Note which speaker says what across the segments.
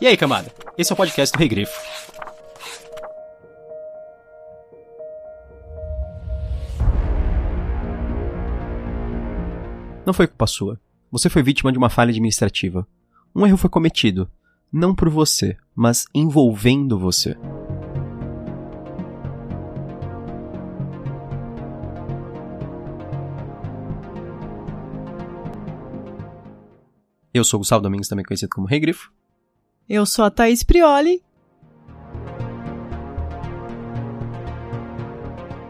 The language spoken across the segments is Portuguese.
Speaker 1: E aí, camada? Esse é o podcast do Regrifo. Não foi culpa sua. Você foi vítima de uma falha administrativa. Um erro foi cometido, não por você, mas envolvendo você. Eu sou o Gustavo Domingos, também conhecido como Regrifo.
Speaker 2: Eu sou a Thaís Prioli.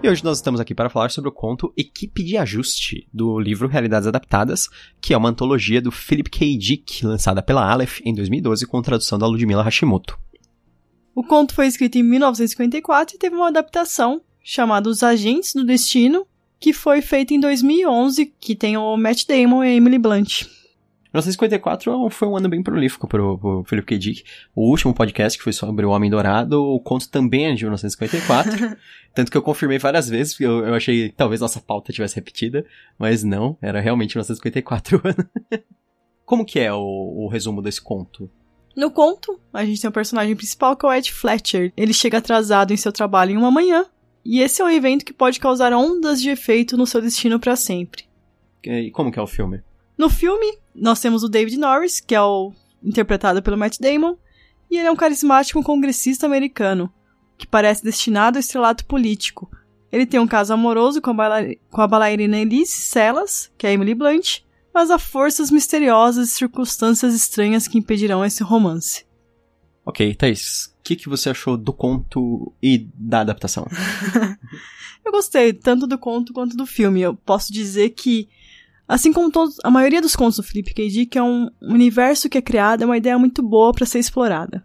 Speaker 1: E hoje nós estamos aqui para falar sobre o conto Equipe de Ajuste, do livro Realidades Adaptadas, que é uma antologia do Philip K. Dick, lançada pela Aleph em 2012 com tradução da Ludmila Hashimoto.
Speaker 2: O conto foi escrito em 1954 e teve uma adaptação chamada Os Agentes do Destino, que foi feita em 2011, que tem o Matt Damon e a Emily Blunt.
Speaker 1: 1954 foi um ano bem prolífico pro, pro Philip K. Dick. O último podcast, que foi sobre o Homem Dourado, o conto também é de 1954. tanto que eu confirmei várias vezes, porque eu, eu achei que talvez nossa pauta tivesse repetida, mas não, era realmente 1954 o ano. Como que é o, o resumo desse conto?
Speaker 2: No conto, a gente tem o personagem principal que é o Ed Fletcher. Ele chega atrasado em seu trabalho em uma manhã, e esse é um evento que pode causar ondas de efeito no seu destino para sempre.
Speaker 1: E como que é o filme?
Speaker 2: No filme, nós temos o David Norris, que é o interpretado pelo Matt Damon, e ele é um carismático congressista americano, que parece destinado ao estrelato político. Ele tem um caso amoroso com a, com a bailarina Elise Cellas, que é Emily Blunt, mas há forças misteriosas e circunstâncias estranhas que impedirão esse romance.
Speaker 1: Ok, Thaís, o que, que você achou do conto e da adaptação?
Speaker 2: Eu gostei tanto do conto quanto do filme. Eu posso dizer que Assim como todos, a maioria dos contos do Philip K. Dick é um universo que é criado, é uma ideia muito boa para ser explorada.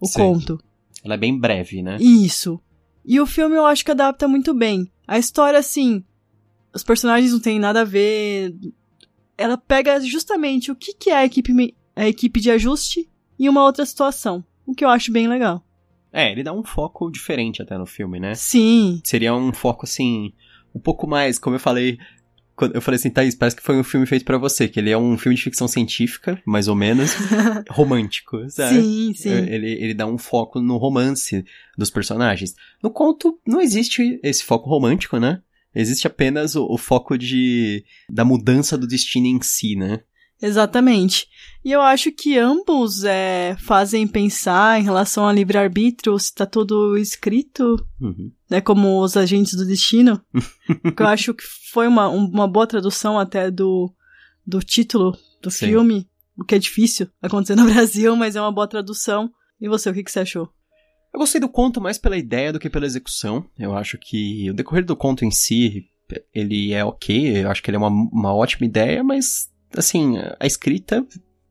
Speaker 2: O
Speaker 1: Sim.
Speaker 2: conto.
Speaker 1: Ela é bem breve, né?
Speaker 2: Isso. E o filme eu acho que adapta muito bem. A história, assim, os personagens não têm nada a ver. Ela pega justamente o que, que é a equipe, a equipe de ajuste em uma outra situação. O que eu acho bem legal.
Speaker 1: É, ele dá um foco diferente até no filme, né?
Speaker 2: Sim.
Speaker 1: Seria um foco, assim, um pouco mais, como eu falei, eu falei assim, Thaís, parece que foi um filme feito para você, que ele é um filme de ficção científica, mais ou menos, romântico, sabe?
Speaker 2: Sim, sim.
Speaker 1: Ele, ele dá um foco no romance dos personagens. No conto, não existe esse foco romântico, né? Existe apenas o, o foco de da mudança do destino em si, né?
Speaker 2: Exatamente. E eu acho que ambos é, fazem pensar em relação ao livre-arbítrio, se tá tudo escrito,
Speaker 1: Uhum.
Speaker 2: né, como os agentes do destino. que eu acho que foi uma, um- uma boa tradução até do, do título do
Speaker 1: Sim.
Speaker 2: filme, o que é difícil acontecer no Brasil, mas é uma boa tradução. E você, o que, que você achou?
Speaker 1: Eu gostei do conto mais pela ideia do que pela execução. Eu acho que o decorrer do conto em si, ele é ok. Eu acho que ele é uma, uma ótima ideia, mas, assim, a escrita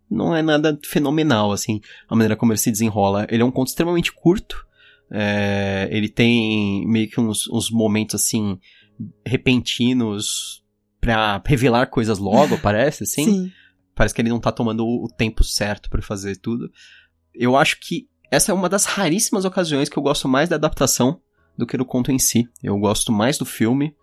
Speaker 1: não é nada fenomenal, assim, a maneira como ele se desenrola. Ele é um conto extremamente curto. é, ele tem meio que uns, uns momentos, assim, repentinos pra revelar coisas logo, parece, assim.
Speaker 2: Sim.
Speaker 1: Parece que ele não tá tomando o o tempo certo pra fazer tudo. Eu acho que essa é uma das raríssimas ocasiões que eu gosto mais da adaptação do que do conto em si. Eu gosto mais do filme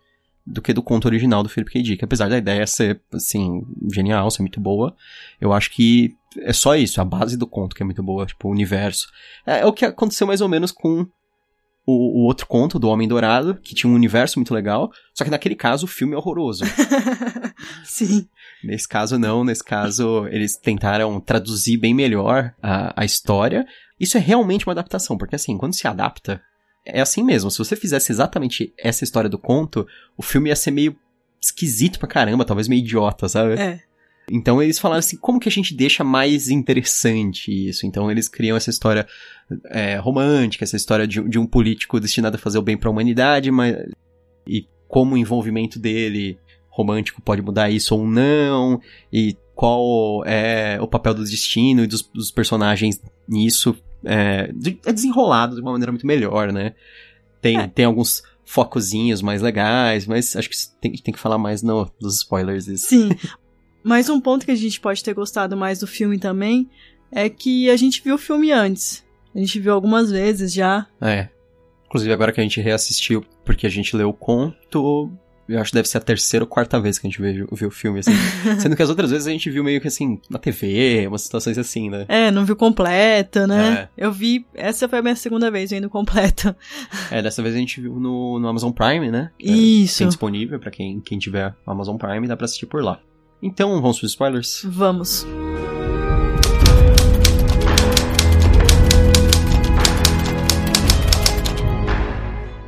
Speaker 1: do que do conto original do Philip K. Dick. Apesar da ideia ser, assim, genial, ser muito boa, eu acho que é só isso, a base do conto que é muito boa, tipo, o universo. É, é o que aconteceu mais ou menos com o, o outro conto, do Homem Dourado, que tinha um universo muito legal, só que naquele caso o filme é horroroso.
Speaker 2: Sim.
Speaker 1: Nesse caso, não. Nesse caso, eles tentaram traduzir bem melhor a, a história. Isso é realmente uma adaptação, porque assim, quando se adapta, é assim mesmo. Se você fizesse exatamente essa história do conto, o filme ia ser meio esquisito pra caramba, talvez meio idiota, sabe?
Speaker 2: É.
Speaker 1: Então eles falaram assim, como que a gente deixa mais interessante isso? Então eles criam essa história é, romântica, essa história de, de um político destinado a fazer o bem pra humanidade, mas e como o envolvimento dele romântico pode mudar isso ou não, e qual é o papel do destino e dos, dos personagens nisso. É, é desenrolado de uma maneira muito melhor, né? Tem,
Speaker 2: É.
Speaker 1: tem alguns focozinhos mais legais, mas acho que tem, tem que falar mais no, dos spoilers disso.
Speaker 2: Sim. Mas um ponto que a gente pode ter gostado mais do filme também é que a gente viu o filme antes. A gente viu algumas vezes já.
Speaker 1: É. Inclusive, agora que a gente reassistiu porque a gente leu o conto, eu acho que deve ser a terceira ou quarta vez que a gente viu, viu o filme, assim. Sendo que as outras vezes a gente viu meio que assim, na TV, umas situações assim, né?
Speaker 2: É, não viu completa, né? É. Eu vi, essa foi a minha segunda vez vendo completa.
Speaker 1: É, dessa vez a gente viu no, no Amazon Prime, né?
Speaker 2: É, Isso.
Speaker 1: Tem disponível pra quem, quem tiver Amazon Prime, dá pra assistir por lá. Então, vamos pros spoilers?
Speaker 2: Vamos.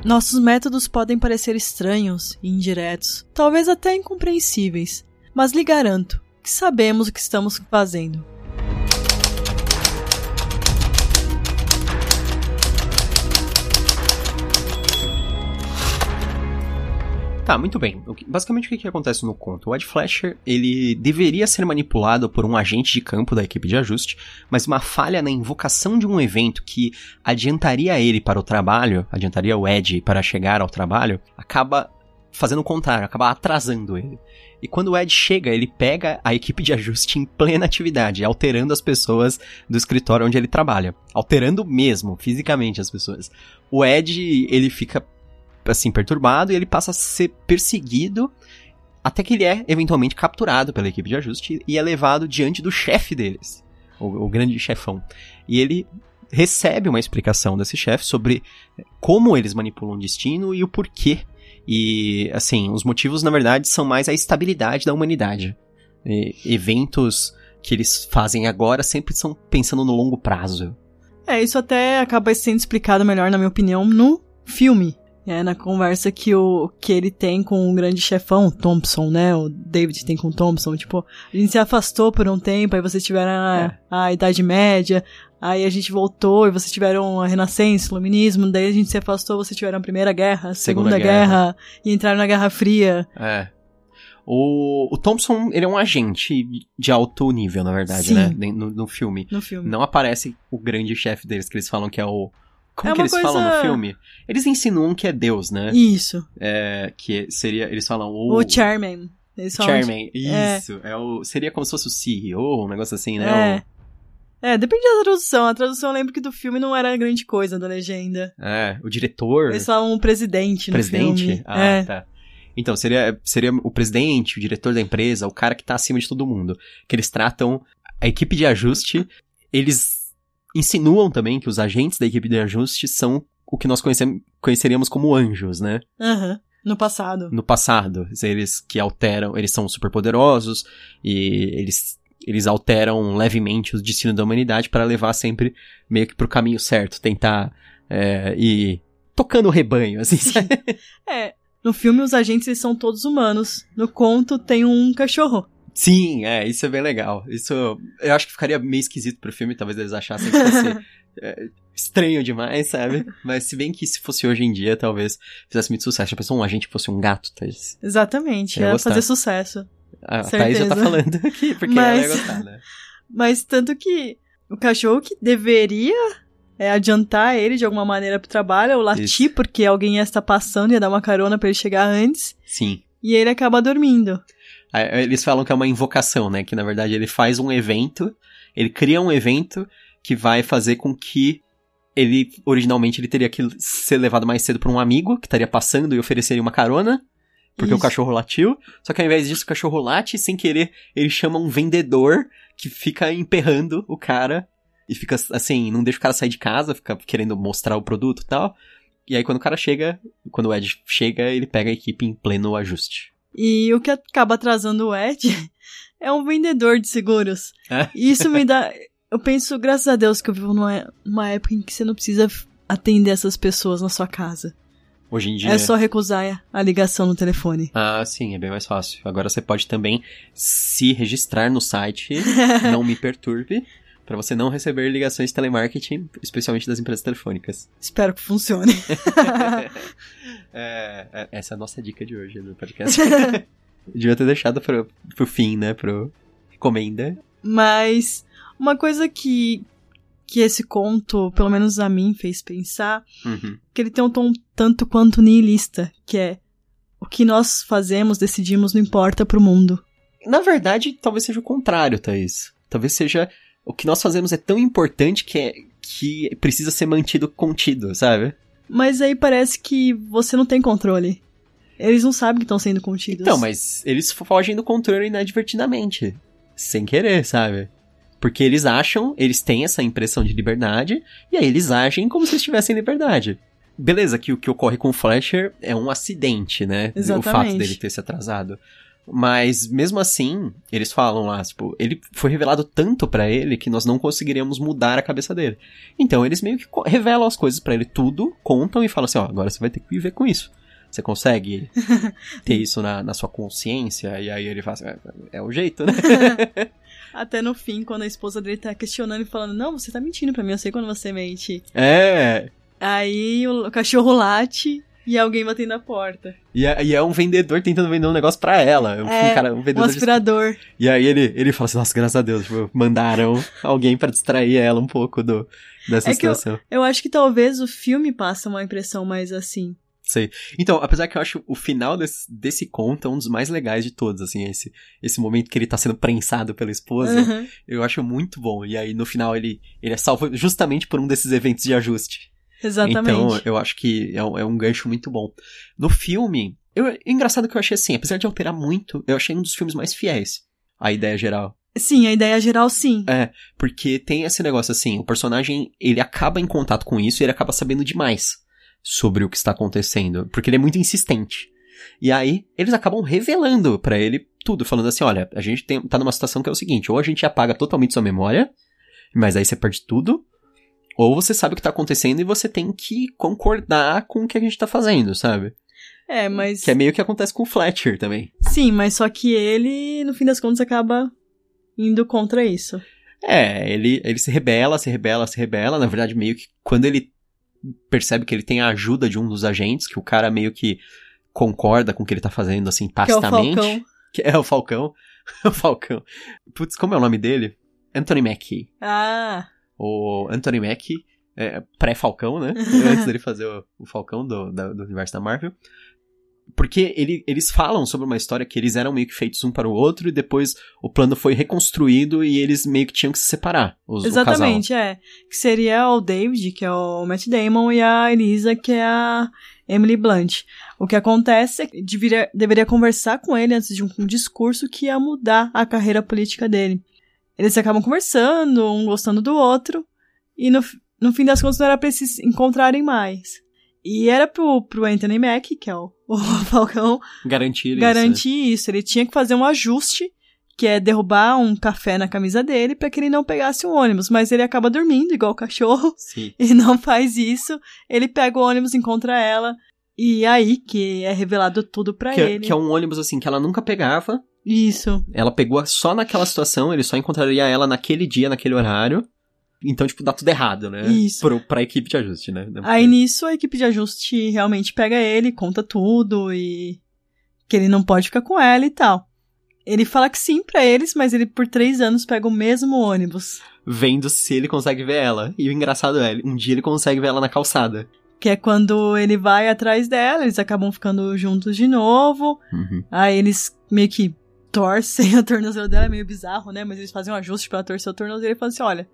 Speaker 2: Nossos métodos podem parecer estranhos e indiretos, talvez até incompreensíveis, mas lhe garanto que sabemos o que estamos fazendo.
Speaker 1: Tá, muito bem. Basicamente o que, que acontece no conto? O Ed Flasher, ele deveria ser manipulado por um agente de campo da equipe de ajuste, mas uma falha na invocação de um evento que adiantaria ele para o trabalho, adiantaria o Ed para chegar ao trabalho, acaba fazendo o contrário, acaba atrasando ele. E quando o Ed chega, ele pega a equipe de ajuste em plena atividade, alterando as pessoas do escritório onde ele trabalha. Alterando mesmo, fisicamente, as pessoas. O Ed, ele fica assim, perturbado e ele passa a ser perseguido até que ele é eventualmente capturado pela equipe de ajuste e é levado diante do chefe deles, o, o grande chefão. E ele recebe uma explicação desse chefe sobre como eles manipulam o destino e o porquê. E, assim, os motivos, na verdade, são mais a estabilidade da humanidade. E, eventos que eles fazem agora sempre são pensando no longo prazo.
Speaker 2: É, isso até acaba sendo explicado melhor, na minha opinião, no filme. É, na conversa que, o, que ele tem com o grande chefão, Thompson, né? O David tem com o Thompson. Tipo, a gente se afastou por um tempo, aí vocês tiveram a, é. a Idade Média, aí a gente voltou e vocês tiveram a Renascença, o Iluminismo, daí a gente se afastou, vocês tiveram a Primeira Guerra, a Segunda, Segunda guerra, guerra, e entraram na Guerra Fria.
Speaker 1: É. O, o Thompson, ele é um agente de alto nível, na verdade,
Speaker 2: Sim.
Speaker 1: né? No, no filme.
Speaker 2: No filme.
Speaker 1: Não aparece o grande chefe deles, que eles falam que é o como é que eles coisa... falam no filme? Eles insinuam que é Deus, né?
Speaker 2: Isso.
Speaker 1: É, que seria, eles falam o...
Speaker 2: O Chairman. Eles
Speaker 1: Chairman, isso. É. é. o, seria como se fosse o CEO, um negócio assim, né?
Speaker 2: É. O... É, depende da tradução. A tradução eu lembro que do filme não era grande coisa da legenda.
Speaker 1: É, o diretor.
Speaker 2: Eles falam o presidente no
Speaker 1: presidente?
Speaker 2: filme.
Speaker 1: Ah, é. tá. Então, seria, seria o presidente, o diretor da empresa, o cara que tá acima de todo mundo. Que eles tratam a equipe de ajuste, eles insinuam também que os agentes da equipe de ajuste são o que nós conheceríamos como anjos, né?
Speaker 2: Uhum. No passado.
Speaker 1: No passado. Eles que alteram, eles são super poderosos e eles, eles alteram levemente o destino da humanidade para levar sempre meio que pro caminho certo, tentar é, ir tocando o rebanho, assim, sabe?
Speaker 2: É, no filme os agentes são todos humanos. No conto tem um cachorro.
Speaker 1: Sim, é, isso é bem legal. Isso eu acho que ficaria meio esquisito pro filme, talvez eles achassem que fosse é, estranho demais, sabe? Mas se bem que se fosse hoje em dia, talvez fizesse muito sucesso. Já pensou um agente fosse um gato, Thaís?
Speaker 2: Exatamente, ia, ia fazer sucesso.
Speaker 1: A Certeza. Thaís já tá falando aqui, porque Mas... ela ia gostar, né?
Speaker 2: Mas tanto que o cachorro que deveria é, adiantar ele de alguma maneira pro trabalho, é o latir, Isso. porque alguém ia estar passando, ia dar uma carona para ele chegar antes.
Speaker 1: Sim.
Speaker 2: E ele acaba dormindo.
Speaker 1: Eles falam que é uma invocação, né? Que na verdade ele faz um evento, ele cria um evento que vai fazer com que ele originalmente ele teria que ser levado mais cedo por um amigo que estaria passando e ofereceria uma carona, porque Isso. o cachorro latiu. Só que ao invés disso o cachorro late, sem querer, ele chama um vendedor que fica emperrando o cara e fica assim, não deixa o cara sair de casa, fica querendo mostrar o produto e tal. E aí quando o cara chega, quando o Ed chega, ele pega a equipe em pleno ajuste.
Speaker 2: E o que acaba atrasando o Ed é um vendedor de seguros. É? E isso me dá. Eu penso, graças a Deus, que eu vivo numa, numa época em que você não precisa atender essas pessoas na sua casa.
Speaker 1: Hoje em dia.
Speaker 2: É só recusar a ligação no telefone.
Speaker 1: Ah, sim, é bem mais fácil. Agora você pode também se registrar no site Não Me Perturbe para você não receber ligações de telemarketing, especialmente das empresas telefônicas.
Speaker 2: Espero que funcione.
Speaker 1: é, é, essa é a nossa dica de hoje no podcast. Devia ter deixado pro, pro fim, né? Pro recomenda.
Speaker 2: Mas uma coisa que, que esse conto, pelo menos a mim, fez pensar,
Speaker 1: uhum.
Speaker 2: que ele tem um tom tanto quanto nihilista, que é o que nós fazemos, decidimos, não importa pro mundo.
Speaker 1: Na verdade, talvez seja o contrário, Thaís. Talvez seja o que nós fazemos é tão importante que, é, que precisa ser mantido contido, sabe?
Speaker 2: Mas aí parece que você não tem controle. Eles não sabem que estão sendo contidos.
Speaker 1: Então, mas eles fogem do controle inadvertidamente. Sem querer, sabe? Porque eles acham, eles têm essa impressão de liberdade, e aí eles agem como se eles tivessem liberdade. Beleza, que o que ocorre com o Fletcher é um acidente, né?
Speaker 2: Exatamente.
Speaker 1: O fato dele ter se atrasado. Mas mesmo assim, eles falam lá, tipo, ele foi revelado tanto pra ele que nós não conseguiríamos mudar a cabeça dele. Então eles meio que revelam as coisas pra ele tudo, contam e falam assim, ó, agora você vai ter que viver com isso. Você consegue ter isso na, na sua consciência? E aí ele fala assim, é, é o jeito, né?
Speaker 2: Até no fim, quando a esposa dele tá questionando e falando, não, você tá mentindo pra mim, eu sei quando você mente.
Speaker 1: É.
Speaker 2: Aí o cachorro late e alguém batendo na porta.
Speaker 1: E é, e é um vendedor tentando vender um negócio pra ela. Um,
Speaker 2: É,
Speaker 1: cara, um
Speaker 2: Um
Speaker 1: de
Speaker 2: aspirador.
Speaker 1: E aí ele, ele fala assim, nossa, graças a Deus, tipo, mandaram alguém pra distrair ela um pouco do, dessa
Speaker 2: É que eu-
Speaker 1: situação.
Speaker 2: Eu acho que talvez o filme passa uma impressão mais assim.
Speaker 1: Sei. Então, apesar que eu acho o final desse, desse conto é um dos mais legais de todos, assim, esse, esse momento que ele tá sendo prensado pela esposa,
Speaker 2: Aham.
Speaker 1: eu acho muito bom. E aí, no final, ele, ele é salvo justamente por um desses eventos de ajuste.
Speaker 2: Exatamente.
Speaker 1: Então, eu acho que é um, é um gancho muito bom. No filme, eu, é engraçado que eu achei assim, apesar de alterar muito, eu achei um dos filmes mais fiéis à ideia geral.
Speaker 2: Sim, a ideia geral sim.
Speaker 1: Porque tem esse negócio assim, o personagem, ele acaba em contato com isso e ele acaba sabendo demais sobre o que está acontecendo, porque ele é muito insistente. E aí, eles acabam revelando pra ele tudo, falando assim, olha, a gente tem, tá numa situação que é o seguinte, ou a gente apaga totalmente sua memória, mas aí você perde tudo, ou você sabe o que tá acontecendo e você tem que concordar com o que a gente tá fazendo, sabe?
Speaker 2: É, mas.
Speaker 1: Que é meio que acontece com o Fletcher também.
Speaker 2: Sim, mas só que ele, no fim das contas, acaba indo contra isso.
Speaker 1: É, ele, ele se rebela, se rebela, se rebela. Na verdade, meio que quando ele percebe que ele tem a ajuda de um dos agentes, que o cara meio que concorda com o que ele tá fazendo, assim,
Speaker 2: Que é o
Speaker 1: tacitamente.
Speaker 2: Falcão.
Speaker 1: Que é o Falcão. o Falcão. Putz, como é o nome dele? Anthony Mackie.
Speaker 2: Ah,
Speaker 1: O Anthony Mackie, é, pré-Falcão, né? Antes dele fazer o, o Falcão do, da- do universo da Marvel. Porque ele- eles falam sobre uma história que eles eram meio que feitos um para o outro e depois o plano foi reconstruído e eles meio que tinham que se separar. Os,
Speaker 2: exatamente, é. Que seria o David, que é o Matt Damon, e a Elisa, que é a Emily Blunt. O que acontece é que deveria, deveria conversar com ele antes de um, um discurso que ia mudar a carreira política dele. Eles acabam conversando, um gostando do outro, e no, no fim das contas não era pra eles se encontrarem mais. E era pro, pro Anthony Mack, que é o, o Falcão,
Speaker 1: Garantir isso.
Speaker 2: garantir isso. Ele tinha que fazer um ajuste, que é derrubar um café na camisa dele para que ele não pegasse o ônibus. Mas ele acaba dormindo, igual o cachorro,
Speaker 1: Sim.
Speaker 2: e não faz isso. Ele pega o ônibus, encontra ela, e é aí que é revelado tudo pra
Speaker 1: Que, é-
Speaker 2: ele.
Speaker 1: que é um ônibus assim que ela nunca pegava.
Speaker 2: Isso.
Speaker 1: Ela pegou só naquela situação, ele só encontraria ela naquele dia, naquele horário. Então, tipo, dá tudo errado, né?
Speaker 2: Isso.
Speaker 1: Pro, pra equipe de ajuste, né?
Speaker 2: Aí nisso a equipe de ajuste realmente pega ele, conta tudo e que ele não pode ficar com ela e tal. Ele fala que sim pra eles, mas ele por três anos pega o mesmo ônibus.
Speaker 1: Vendo se ele consegue ver ela. E o engraçado é, um dia ele consegue ver ela na calçada.
Speaker 2: Que é quando ele vai atrás dela, eles acabam ficando juntos de novo.
Speaker 1: Uhum.
Speaker 2: Aí eles meio que torcem o tornozelo dela, é meio bizarro, né? Mas eles fazem um ajuste pra torcer o tornozelo e falam assim: olha,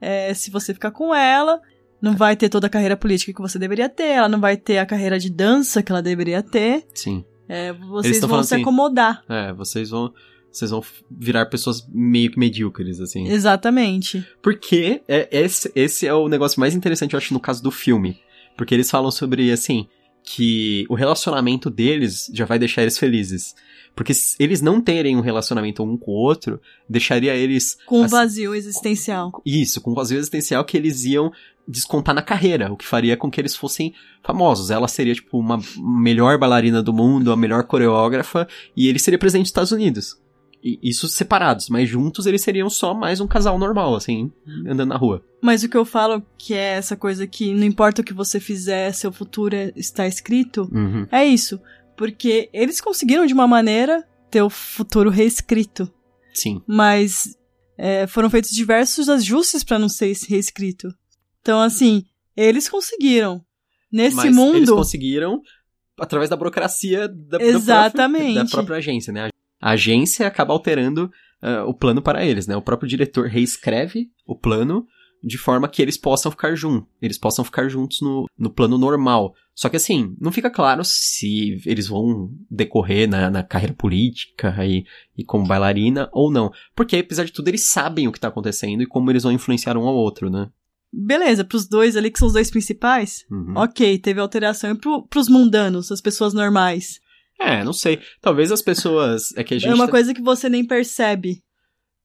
Speaker 2: é, se você ficar com ela, não vai ter toda a carreira política que você deveria ter, ela não vai ter a carreira de dança que ela deveria ter.
Speaker 1: Sim.
Speaker 2: É, vocês vão se
Speaker 1: assim,
Speaker 2: acomodar.
Speaker 1: É, vocês vão. Vocês vão virar pessoas meio que medíocres, assim.
Speaker 2: Exatamente.
Speaker 1: Porque é, esse, esse é o negócio mais interessante, eu acho, no caso do filme. Porque eles falam sobre, assim, que o relacionamento deles já vai deixar eles felizes. Porque se eles não terem um relacionamento um com o outro, deixaria eles.
Speaker 2: Com um vazio existencial.
Speaker 1: Isso, com um vazio existencial que eles iam descontar na carreira, o que faria com que eles fossem famosos. Ela seria, tipo, uma melhor bailarina do mundo, a melhor coreógrafa, e ele seria presidente dos Estados Unidos. Isso separados, mas juntos eles seriam só mais um casal normal, assim, andando na rua.
Speaker 2: Mas o que eu falo que é essa coisa que não importa o que você fizer, seu futuro é- está escrito,
Speaker 1: Uhum.
Speaker 2: é isso. Porque eles conseguiram, de uma maneira, ter o futuro reescrito.
Speaker 1: Sim.
Speaker 2: Mas é, foram feitos diversos ajustes para não ser reescrito. Então, assim, eles conseguiram. Nesse
Speaker 1: mas
Speaker 2: mundo.
Speaker 1: eles conseguiram através da burocracia da, da
Speaker 2: Exatamente.
Speaker 1: própria, da própria agência, né? A agência acaba alterando ah, o plano para eles, né? O próprio diretor reescreve o plano de forma que eles possam ficar juntos. Eles possam ficar juntos no, no plano normal. Só que assim, não fica claro se eles vão decorrer na, na carreira política e, e como bailarina ou não. Porque, apesar de tudo, eles sabem o que tá acontecendo e como eles vão influenciar um ao outro, né?
Speaker 2: Beleza, pros dois ali, que são os dois principais,
Speaker 1: Uhum.
Speaker 2: ok, teve alteração. E pro, pros mundanos, as pessoas normais?
Speaker 1: É, não sei. Talvez as pessoas. É que a gente.
Speaker 2: É uma
Speaker 1: tá-
Speaker 2: coisa que você nem percebe,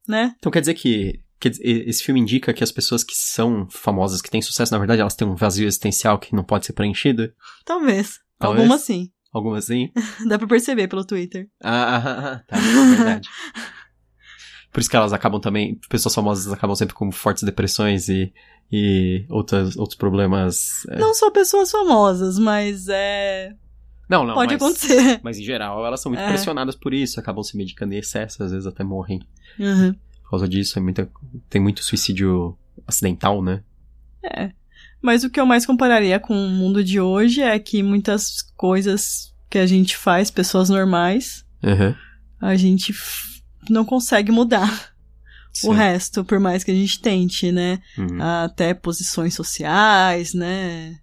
Speaker 2: né?
Speaker 1: Então quer dizer que. dizer, esse filme indica que as pessoas que são famosas, que têm sucesso, na verdade, elas têm um vazio existencial que não pode ser preenchido?
Speaker 2: Talvez.
Speaker 1: Talvez.
Speaker 2: Alguma sim.
Speaker 1: Algumas sim?
Speaker 2: Dá pra perceber pelo Twitter.
Speaker 1: Ah, ah, ah, ah, tá, é verdade. Por isso que elas acabam também, pessoas famosas acabam sempre com fortes depressões e, e outras, outros problemas. é.
Speaker 2: Não só pessoas famosas, mas é.
Speaker 1: Não, não,
Speaker 2: pode
Speaker 1: mas,
Speaker 2: acontecer.
Speaker 1: Mas em geral elas são muito
Speaker 2: É.
Speaker 1: pressionadas por isso, acabam se medicando em excesso, às vezes até morrem
Speaker 2: Uhum.
Speaker 1: por causa disso. É muita, tem muito suicídio acidental, né?
Speaker 2: É. Mas o que eu mais compararia com o mundo de hoje é que muitas coisas que a gente faz, pessoas normais,
Speaker 1: Uhum.
Speaker 2: a gente não consegue mudar o resto, por mais que a gente tente, né?
Speaker 1: Uhum.
Speaker 2: Até posições sociais, né?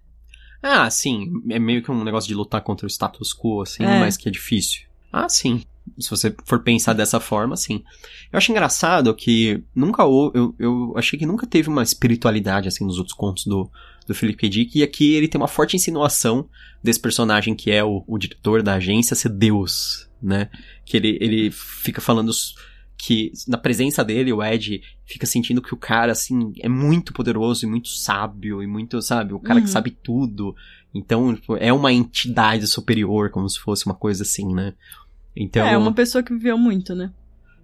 Speaker 1: Ah, sim. É meio que um negócio de lutar contra o status quo, assim,
Speaker 2: É.
Speaker 1: mas que é difícil. Ah, sim. Se você for pensar dessa forma, sim. Eu acho engraçado que nunca houve. Eu, eu achei que nunca teve uma espiritualidade, assim, nos outros contos do, do Philip K. Dick. E aqui ele tem uma forte insinuação desse personagem que é o, o diretor da agência ser Deus, né? Que ele, ele fica falando s- que na presença dele, o Ed fica sentindo que o cara, assim, é muito poderoso e muito sábio e muito, sabe, o cara que
Speaker 2: Uhum.
Speaker 1: sabe tudo. Então, tipo, é uma entidade superior, como se fosse uma coisa assim, né? Então,
Speaker 2: É, uma pessoa que viveu muito, né?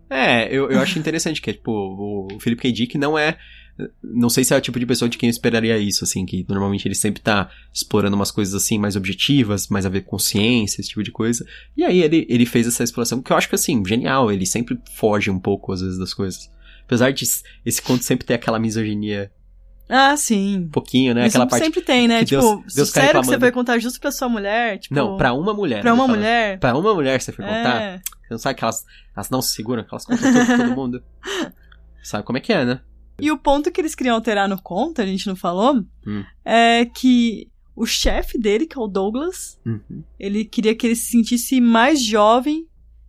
Speaker 1: é, eu, eu acho interessante que, tipo, o Philip K. Dick não é. Não sei se é o tipo de pessoa de quem eu esperaria isso, assim, que normalmente ele sempre tá explorando umas coisas assim mais objetivas, mais a ver com ciência, esse tipo de coisa. E aí ele, ele fez essa exploração, que eu acho que, assim, genial. Ele sempre foge um pouco, às vezes, das coisas. Apesar de esse conto sempre ter aquela misoginia
Speaker 2: Ah, sim.
Speaker 1: um pouquinho, né?
Speaker 2: Isso
Speaker 1: Aquela parte.
Speaker 2: sempre tem, né? tipo,
Speaker 1: Deus- Deus
Speaker 2: sério que você vai contar justo pra sua mulher? Tipo,
Speaker 1: Não, pra uma mulher.
Speaker 2: pra uma mulher?
Speaker 1: Pra uma mulher você foi contar.
Speaker 2: É.
Speaker 1: Você não sabe que elas, elas não se seguram, que elas contam tudo pra todo mundo. Sabe como é que é, né?
Speaker 2: E o ponto que eles queriam alterar no conto, a gente não falou,
Speaker 1: Hum.
Speaker 2: é que o chefe dele, que é o Douglas,
Speaker 1: Uhum.
Speaker 2: ele queria que ele se sentisse mais jovem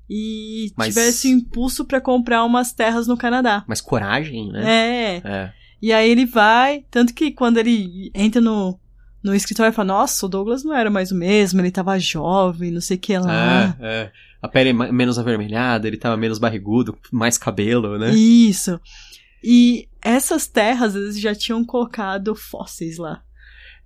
Speaker 2: e
Speaker 1: Mas-
Speaker 2: tivesse o impulso pra comprar umas terras no Canadá.
Speaker 1: Mas coragem, né?
Speaker 2: É.
Speaker 1: É.
Speaker 2: E aí ele vai, tanto que quando ele entra no, no escritório, ele fala, nossa, o Douglas não era mais o mesmo, ele tava jovem, não sei o que lá.
Speaker 1: É, é. A pele menos avermelhada, ele tava menos barrigudo, mais cabelo, né?
Speaker 2: Isso. E essas terras, eles já tinham colocado fósseis lá.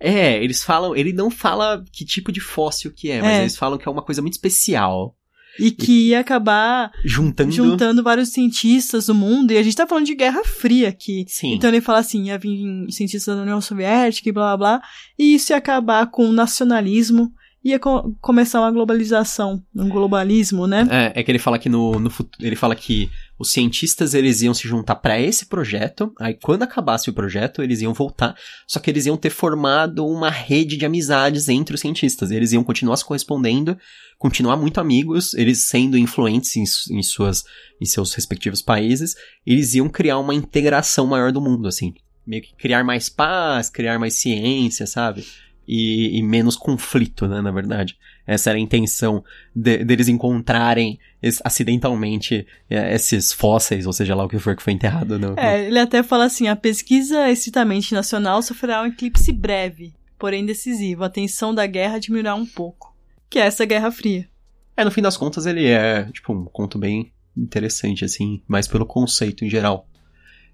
Speaker 1: É, eles falam, ele não fala que tipo de fóssil que é, mas
Speaker 2: É.
Speaker 1: eles falam que é uma coisa muito especial.
Speaker 2: E que ia acabar
Speaker 1: Juntando.
Speaker 2: juntando vários cientistas do mundo. E a gente tá falando de Guerra Fria aqui.
Speaker 1: Sim.
Speaker 2: Então ele fala assim, ia vir cientistas da União Soviética e blá blá blá. E isso ia acabar com o nacionalismo. Ia co- começar uma globalização, um globalismo, né?
Speaker 1: É, é que ele fala que no, no futuro, ele fala que os cientistas eles iam se juntar pra esse projeto, aí quando acabasse o projeto eles iam voltar, só que eles iam ter formado uma rede de amizades entre os cientistas, eles iam continuar se correspondendo, continuar muito amigos, eles sendo influentes em, em suas em seus respectivos países, eles iam criar uma integração maior do mundo, assim, meio que criar mais paz, criar mais ciência, sabe? E, e menos conflito, né, na verdade. Essa era a intenção de- deles encontrarem es- acidentalmente é, esses fósseis, ou seja lá o que for que foi enterrado. No, no-
Speaker 2: É, ele até fala assim: a pesquisa estritamente nacional sofrerá um eclipse breve, porém decisivo. A tensão da guerra diminuirá um pouco. Que é essa Guerra Fria.
Speaker 1: É, no fim das contas ele é, tipo, um conto bem interessante, assim, mais pelo conceito em geral.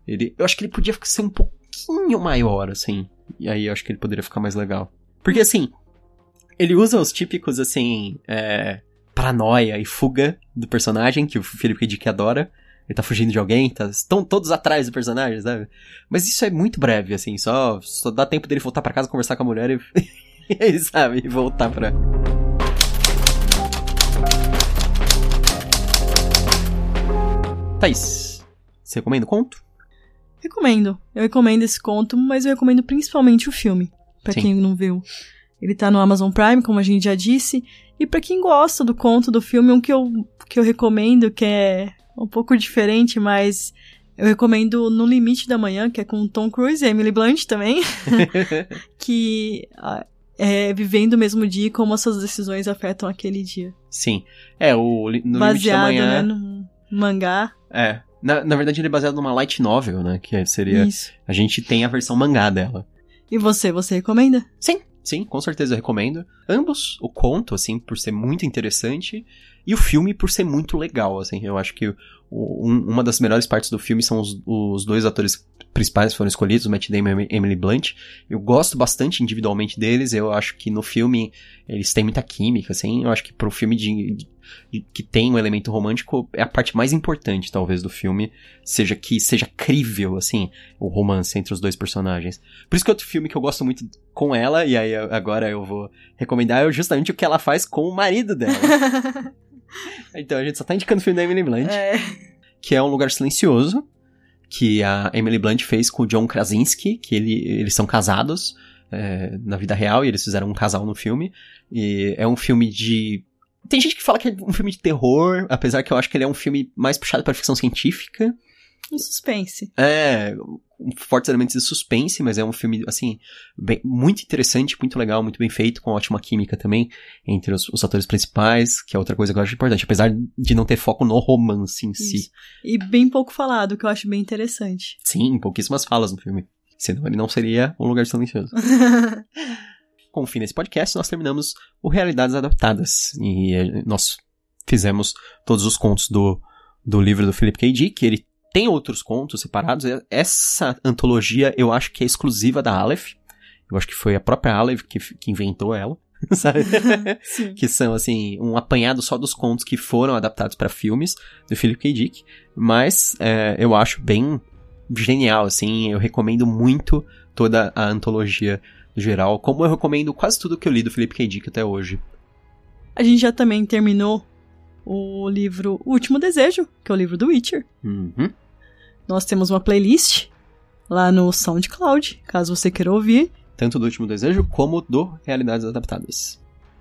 Speaker 1: Ele, eu acho que ele podia ser um pouquinho maior, assim, e aí eu acho que ele poderia ficar mais legal. Porque, assim, ele usa os típicos, assim, é, paranoia e fuga do personagem, que o Felipe. Dick adora. Ele tá fugindo de alguém, tá, estão todos atrás do personagem, sabe? Mas isso é muito breve, assim, só, só dá tempo dele voltar pra casa, conversar com a mulher e, sabe, voltar pra... Thaís, você recomenda o conto?
Speaker 2: Recomendo. Eu recomendo esse conto, mas eu recomendo principalmente o filme. Pra
Speaker 1: Sim.
Speaker 2: quem não viu. Ele tá no Amazon Prime, como a gente já disse. E pra quem gosta do conto do filme, um que eu, que eu recomendo, que é um pouco diferente, mas Eu recomendo No Limite da Manhã, que é com Tom Cruise e Emily Blunt também. que ah, é vivendo o mesmo dia e como essas decisões afetam aquele dia.
Speaker 1: Sim. É, o No Limite da
Speaker 2: Baseado,
Speaker 1: Manhã...
Speaker 2: né, no mangá.
Speaker 1: É. Na, na verdade, ele é baseado numa light novel, né? Que seria...
Speaker 2: Isso.
Speaker 1: A gente tem a versão mangá dela.
Speaker 2: E você, você recomenda?
Speaker 1: Sim, sim, com certeza eu recomendo. Ambos, o conto, assim, por ser muito interessante, e o filme por ser muito legal, assim. Eu acho que um- uma das melhores partes do filme são os, os dois atores principais foram escolhidos, Matt Damon e Emily Blunt. Eu gosto bastante individualmente deles, eu acho que no filme eles têm muita química, assim. Eu acho que pro filme de, de- que tem um elemento romântico é a parte mais importante, talvez, do filme, seja que seja crível, assim, o romance entre os dois personagens. Por isso que outro filme que eu gosto muito com ela, e aí agora eu vou recomendar, é justamente o que ela faz com o marido dela. então a gente só tá indicando o filme da Emily Blunt,
Speaker 2: é.
Speaker 1: que é Um Lugar Silencioso, que a Emily Blunt fez com o John Krasinski, que ele, eles são casados é, na vida real, e eles fizeram um casal no filme. E é um filme de. Tem gente que fala que é um filme de terror, apesar que eu acho que ele é um filme mais puxado para ficção científica.
Speaker 2: Um suspense.
Speaker 1: É, fortes elementos de suspense, mas é um filme, assim, bem- muito interessante, muito legal, muito bem feito, com ótima química também entre os, os atores principais, que é outra coisa que eu acho importante, apesar de não ter foco no romance em si.
Speaker 2: Isso. E bem pouco falado, que eu acho bem interessante.
Speaker 1: Sim, pouquíssimas falas no filme. Senão ele não seria um lugar silencioso. Com o fim desse podcast, nós terminamos o Realidades Adaptadas. E eh, nós fizemos todos os contos do, do livro do Philip K. Dick. Ele tem outros contos separados. Essa antologia eu acho que é exclusiva da Aleph. Eu acho que foi a própria Aleph que, que inventou ela. Sabe? Que são assim um apanhado só dos contos que foram adaptados para filmes do Philip K. Dick, mas é, eu acho bem genial, assim, eu recomendo muito toda a antologia no geral, como eu recomendo quase tudo que eu li do Philip K. Dick até hoje.
Speaker 2: A gente já também terminou o livro O Último Desejo, que é o livro do Witcher.
Speaker 1: Uhum.
Speaker 2: Nós temos uma playlist lá no SoundCloud, caso você queira ouvir,
Speaker 1: Tanto do Último Desejo como do Realidades Adaptadas.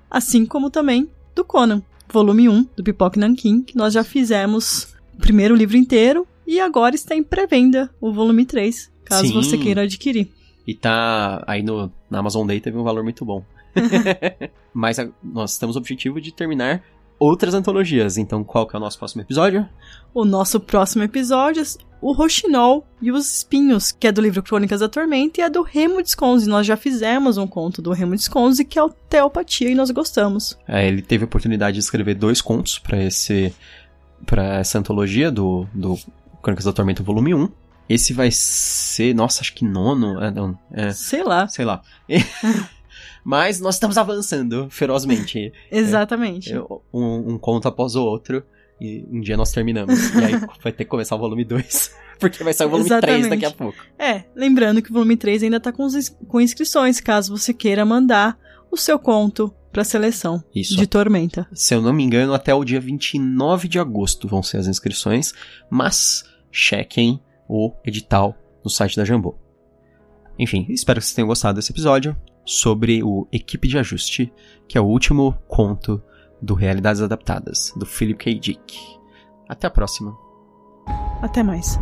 Speaker 2: assim como também do Conan, volume 1 do Pipoque Nankin, que nós já fizemos o primeiro livro inteiro e agora está em pré-venda o volume 3, caso
Speaker 1: Sim.
Speaker 2: você queira adquirir.
Speaker 1: E tá aí no, na Amazon Day teve um valor muito bom. Mas a- nós temos o objetivo de terminar outras antologias. Então, qual que é o nosso próximo episódio?
Speaker 2: O nosso próximo episódio é o Roxinol e os Espinhos, que é do livro Crônicas da Tormenta, e é do Remo Desconze. Nós já fizemos um conto do Remo Desconze, que é o Teopatia, e nós gostamos.
Speaker 1: É, ele teve a oportunidade de escrever dois contos pra esse para essa antologia do, do Crônicas da Tormenta volume 1. Esse vai ser, nossa, acho que nono, é, não, é,
Speaker 2: Sei lá.
Speaker 1: sei lá. Mas nós estamos avançando ferozmente.
Speaker 2: Exatamente.
Speaker 1: Eu- Um, um conto após o outro. E um dia nós terminamos. E aí vai ter que começar o volume 2. Porque vai sair o volume 3
Speaker 2: Exatamente.
Speaker 1: daqui a pouco.
Speaker 2: É, lembrando que o volume 3 ainda tá com, com inscrições, caso você queira mandar o seu conto pra seleção
Speaker 1: Isso.
Speaker 2: de Tormenta.
Speaker 1: Se eu não me engano, até o dia 29 de agosto vão ser as inscrições, mas chequem o edital no site da Jambô. Enfim, espero que vocês tenham gostado desse episódio sobre o Equipe de Ajuste, que é o último conto do Realidades Adaptadas, do Philip K. Dick. Até a próxima.
Speaker 2: Até mais.